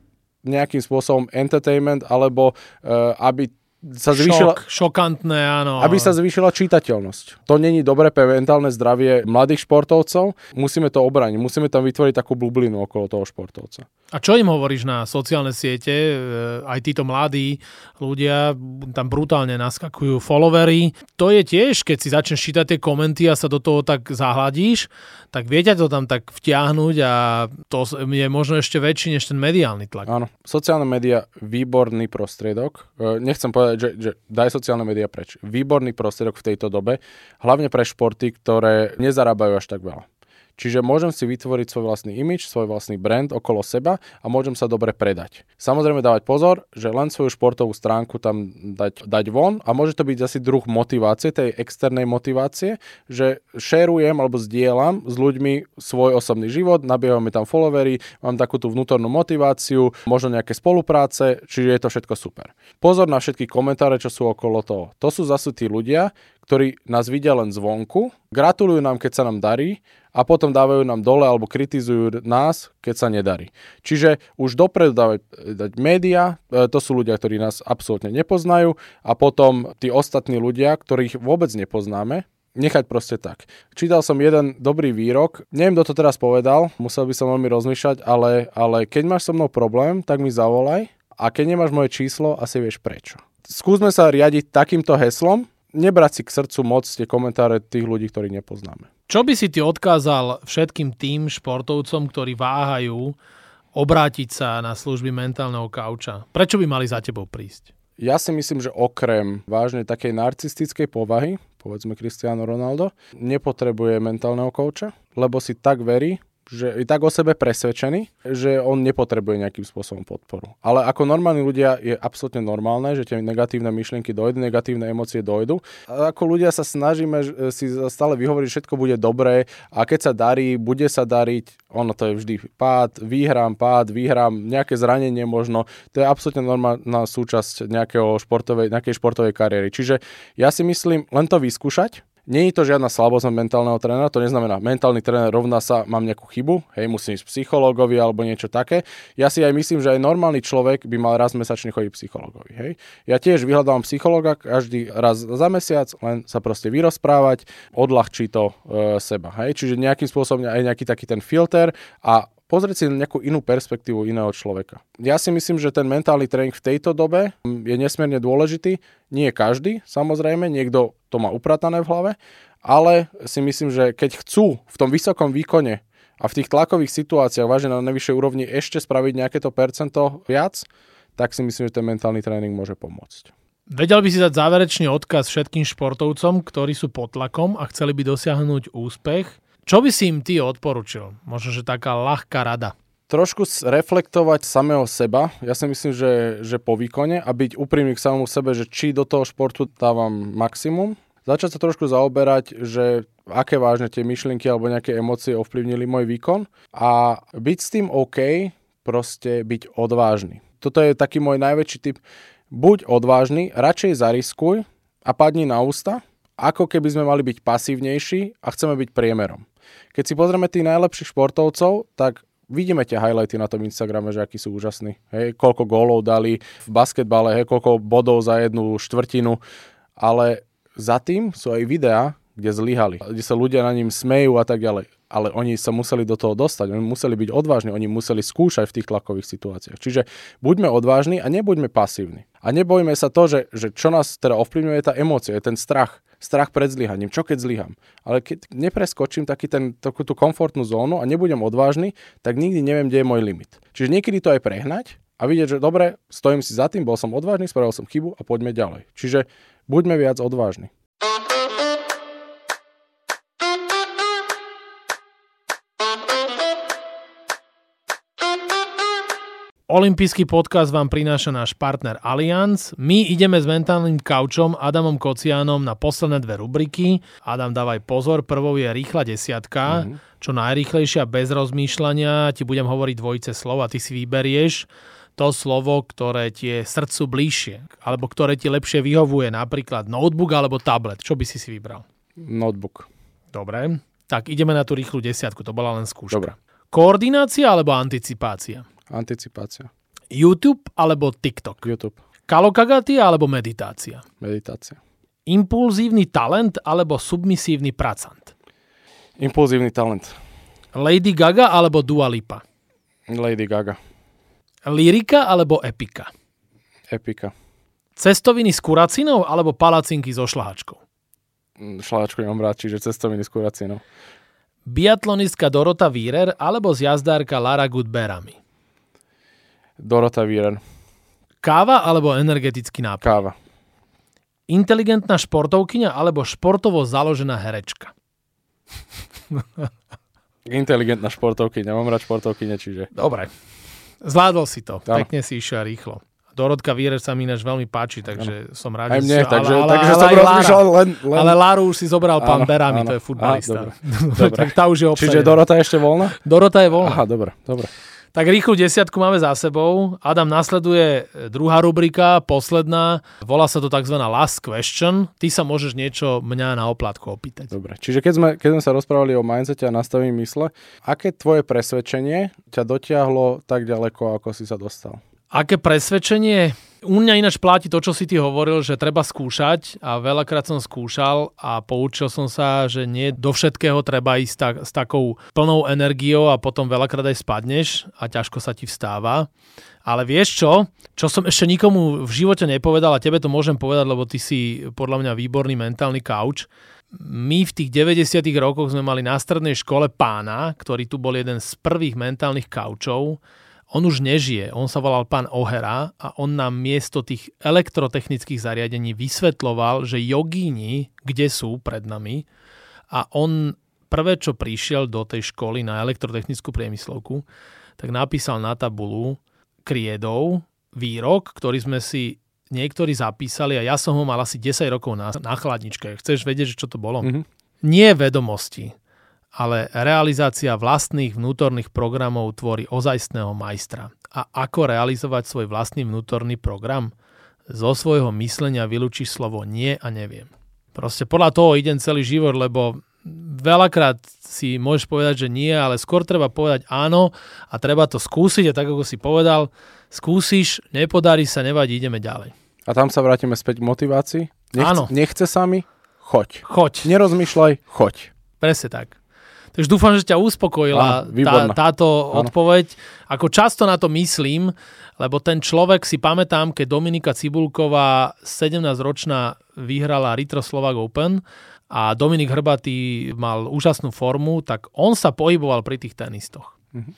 B: nejakým spôsobom entertainment, alebo uh, aby sa zvýšila...
A: Šok, šokantné, áno.
B: Aby sa zvýšila čitateľnosť. To není dobre pre mentálne zdravie mladých športovcov. Musíme to obraniť. Musíme tam vytvoriť takú bublinu okolo toho športovca.
A: A čo im hovoríš na sociálne siete? E, aj títo mladí ľudia tam brutálne naskakujú followery. To je tiež, keď si začneš čítať tie komenty a sa do toho tak zahladíš, tak viete to tam tak vtiahnuť a to je možno ešte väčší než ten mediálny tlak.
B: Áno, sociálne médiá výborný prostriedok. E, nechcem povedať, že, že daj sociálne médiá preč. Výborný prostriedok v tejto dobe, hlavne pre športy, ktoré nezarábajú až tak veľa. Čiže môžem si vytvoriť svoj vlastný imič, svoj vlastný brand okolo seba a môžem sa dobre predať. Samozrejme dávať pozor, že len svoju športovú stránku tam dať, dať von a môže to byť asi druh motivácie, tej externej motivácie, že šerujem alebo zdieľam s ľuďmi svoj osobný život, nabiehajú tam followery, mám takú tú vnútornú motiváciu, možno nejaké spolupráce, čiže je to všetko super. Pozor na všetky komentáre, čo sú okolo toho. To sú zase tí ľudia, ktorí nás vidia len zvonku, gratulujú nám, keď sa nám darí a potom dávajú nám dole alebo kritizujú nás, keď sa nedarí. Čiže už dopredu dávať dať média, e, to sú ľudia, ktorí nás absolútne nepoznajú a potom tí ostatní ľudia, ktorých vôbec nepoznáme, nechať proste tak. Čítal som jeden dobrý výrok, neviem, kto to teraz povedal, musel by som veľmi rozmýšľať, ale, ale keď máš so mnou problém, tak mi zavolaj a keď nemáš moje číslo, asi vieš prečo. Skúsme sa riadiť takýmto heslom, nebrať si k srdcu moc tie komentáre tých ľudí, ktorých nepoznáme.
A: Čo by si ty odkázal všetkým tým športovcom, ktorí váhajú obrátiť sa na služby mentálneho kauča? Prečo by mali za tebou prísť?
B: Ja si myslím, že okrem vážne takej narcistickej povahy, povedzme Cristiano Ronaldo, nepotrebuje mentálneho kouča, lebo si tak verí, že je tak o sebe presvedčený, že on nepotrebuje nejakým spôsobom podporu. Ale ako normálni ľudia je absolútne normálne, že tie negatívne myšlienky dojdu, negatívne emócie dojdu. A ako ľudia sa snažíme si stále vyhovoriť, že všetko bude dobré a keď sa darí, bude sa dariť, ono to je vždy pád, výhram, pád, výhram, nejaké zranenie možno. To je absolútne normálna súčasť nejakého športovej, nejakej športovej kariéry. Čiže ja si myslím len to vyskúšať, je to žiadna slabosť mentálneho trénera, to neznamená, mentálny tréner rovná sa, mám nejakú chybu, hej, musím ísť psychológovi alebo niečo také. Ja si aj myslím, že aj normálny človek by mal raz mesačne chodiť psychológovi, hej. Ja tiež vyhľadávam psychológa každý raz za mesiac, len sa proste vyrozprávať, odľahčí to e, seba, hej. Čiže nejakým spôsobom aj nejaký taký ten filter a pozrieť si nejakú inú perspektívu iného človeka. Ja si myslím, že ten mentálny tréning v tejto dobe je nesmierne dôležitý. Nie každý, samozrejme, niekto to má upratané v hlave, ale si myslím, že keď chcú v tom vysokom výkone a v tých tlakových situáciách vážne na najvyššej úrovni ešte spraviť nejaké to percento viac, tak si myslím, že ten mentálny tréning môže pomôcť.
A: Vedel by si dať záverečný odkaz všetkým športovcom, ktorí sú pod tlakom a chceli by dosiahnuť úspech čo by si im ty odporučil? Možno, že taká ľahká rada.
B: Trošku reflektovať samého seba. Ja si myslím, že, že po výkone a byť úprimný k samému sebe, že či do toho športu dávam maximum. Začať sa trošku zaoberať, že aké vážne tie myšlienky alebo nejaké emócie ovplyvnili môj výkon a byť s tým OK, proste byť odvážny. Toto je taký môj najväčší typ. Buď odvážny, radšej zariskuj a padni na ústa, ako keby sme mali byť pasívnejší a chceme byť priemerom. Keď si pozrieme tých najlepších športovcov, tak vidíme tie highlighty na tom Instagrame, že akí sú úžasní. Hej, koľko gólov dali v basketbale, hej, koľko bodov za jednu štvrtinu, ale za tým sú aj videá, kde zlyhali, kde sa ľudia na ním smejú a tak ďalej. Ale oni sa museli do toho dostať, oni museli byť odvážni, oni museli skúšať v tých tlakových situáciách. Čiže buďme odvážni a nebuďme pasívni. A nebojme sa to, že, že čo nás teda ovplyvňuje tá emócia, je ten strach strach pred zlyhaním. Čo keď zlyham? Ale keď nepreskočím taký ten, takú tú komfortnú zónu a nebudem odvážny, tak nikdy neviem, kde je môj limit. Čiže niekedy to aj prehnať a vidieť, že dobre, stojím si za tým, bol som odvážny, spravil som chybu a poďme ďalej. Čiže buďme viac odvážni.
A: Olympijský podcast vám prináša náš partner Allianz. My ideme s mentálnym kaučom Adamom Kocianom na posledné dve rubriky. Adam, dávaj pozor, prvou je rýchla desiatka, mm-hmm. čo najrýchlejšia bez rozmýšľania. Ti budem hovoriť dvojice slov a ty si vyberieš to slovo, ktoré ti je srdcu bližšie, alebo ktoré ti lepšie vyhovuje, napríklad notebook alebo tablet. Čo by si si vybral?
B: Notebook.
A: Dobre, tak ideme na tú rýchlu desiatku, to bola len skúška.
B: Dobre.
A: Koordinácia alebo anticipácia?
B: Anticipácia.
A: YouTube alebo TikTok?
B: YouTube.
A: Kalokagatia alebo meditácia?
B: Meditácia.
A: Impulzívny talent alebo submisívny pracant?
B: Impulzívny talent.
A: Lady Gaga alebo Dua Lipa?
B: Lady Gaga.
A: Lyrika alebo epika?
B: Epika.
A: Cestoviny s kuracinou alebo palacinky so šlahačkou?
B: Mm, šlahačku nemám rád, čiže cestoviny s kuracinou.
A: Biatlonistka Dorota Vírer alebo zjazdárka Lara Goodberami?
B: Dorota Víren.
A: Káva alebo energetický nápoj?
B: Káva.
A: Inteligentná športovkyňa alebo športovo založená herečka?
B: Inteligentná športovky, nemám rád športovky, čiže...
A: Dobre. Zvládol si to.
B: Áno.
A: Pekne si išiel rýchlo. Dorotka Vírer sa mi ináč veľmi páči, takže som rád,
B: Aj mne,
A: si-
B: takže,
A: ale,
B: takže
A: ale,
B: som rozmýšľal len... len...
A: Ale Láru už si zobral pán
B: Áno,
A: Berami,
B: áno.
A: to je futbalista.
B: Á, dobre. Dobre.
A: tak tá už je
B: Čiže
A: obsadená.
B: Dorota je ešte voľná?
A: Dorota je voľná.
B: Aha, dobre, dobre.
A: Tak rýchlu desiatku máme za sebou. Adam, nasleduje druhá rubrika, posledná. Volá sa to tzv. last question. Ty sa môžeš niečo mňa na oplátku opýtať.
B: Dobre, čiže keď sme, keď sme sa rozprávali o mindsete a nastavení mysle, aké tvoje presvedčenie ťa dotiahlo tak ďaleko, ako si sa dostal?
A: Aké presvedčenie? U mňa ináč platí to, čo si ty hovoril, že treba skúšať a veľakrát som skúšal a poučil som sa, že nie do všetkého treba ísť tak, s takou plnou energiou a potom veľakrát aj spadneš a ťažko sa ti vstáva. Ale vieš čo? Čo som ešte nikomu v živote nepovedal a tebe to môžem povedať, lebo ty si podľa mňa výborný mentálny kauč. My v tých 90 rokoch sme mali na strednej škole pána, ktorý tu bol jeden z prvých mentálnych kaučov. On už nežije, on sa volal pán Ohera a on nám miesto tých elektrotechnických zariadení vysvetloval, že jogíni, kde sú pred nami a on prvé, čo prišiel do tej školy na elektrotechnickú priemyslovku, tak napísal na tabulu kriedov výrok, ktorý sme si niektorí zapísali a ja som ho mal asi 10 rokov na, na chladničke. Chceš vedieť, že čo to bolo?
B: Mhm.
A: Nie vedomosti, ale realizácia vlastných vnútorných programov tvorí ozajstného majstra. A ako realizovať svoj vlastný vnútorný program? Zo svojho myslenia vylúčiš slovo nie a neviem. Proste podľa toho idem celý život, lebo veľakrát si môžeš povedať, že nie, ale skôr treba povedať áno a treba to skúsiť a tak ako si povedal, skúsiš, nepodarí sa, nevadí, ideme ďalej.
B: A tam sa vrátime späť k motivácii. Nechce,
A: Áno.
B: Nechce sa mi? Choď.
A: Choď.
B: Nerozmýšľaj, choď.
A: Presne tak. Takže dúfam, že ťa uspokojila
B: Áno,
A: tá, táto
B: Áno.
A: odpoveď. Ako často na to myslím, lebo ten človek si pamätám, keď Dominika Cibulková 17-ročná vyhrala Ritro Slovak Open a Dominik Hrbatý mal úžasnú formu, tak on sa pohyboval pri tých tenistoch.
B: Mhm.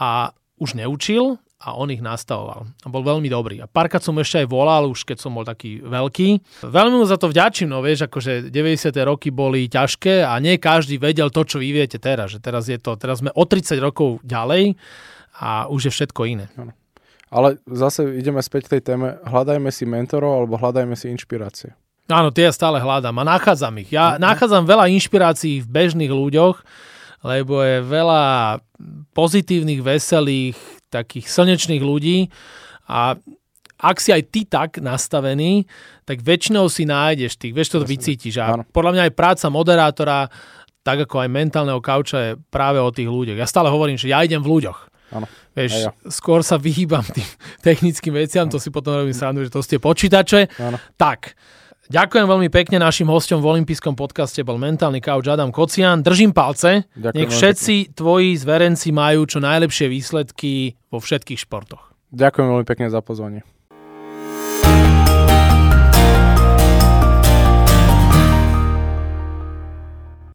A: A už neučil a on ich nastavoval. A bol veľmi dobrý. A párkrát som ešte aj volal, už keď som bol taký veľký. Veľmi mu za to vďačím, no vieš, akože 90. roky boli ťažké a nie každý vedel to, čo vy viete teraz. Že teraz, je to, teraz sme o 30 rokov ďalej a už je všetko iné.
B: Ale zase ideme späť k tej téme. Hľadajme si mentorov alebo hľadajme si inšpirácie.
A: Áno, tie ja stále hľadám a nachádzam ich. Ja nachádzam veľa inšpirácií v bežných ľuďoch, lebo je veľa pozitívnych, veselých, takých slnečných ľudí a ak si aj ty tak nastavený, tak väčšinou si nájdeš tých, vieš, to vycítiš. A podľa mňa aj práca moderátora, tak ako aj mentálneho kauča je práve o tých ľuďoch. Ja stále hovorím, že ja idem v ľuďoch.
B: Áno.
A: Vieš,
B: ja.
A: skôr sa vyhýbam tým technickým veciam, to si potom robím srandu, že to ste počítače.
B: Áno.
A: Tak, ďakujem veľmi pekne. Našim hostom v olympijskom podcaste bol mentálny kauč Adam Kocian. Držím palce.
B: Ďakujem
A: Nech všetci tvoji zverenci majú čo najlepšie výsledky vo všetkých športoch.
B: Ďakujem veľmi pekne za pozvanie.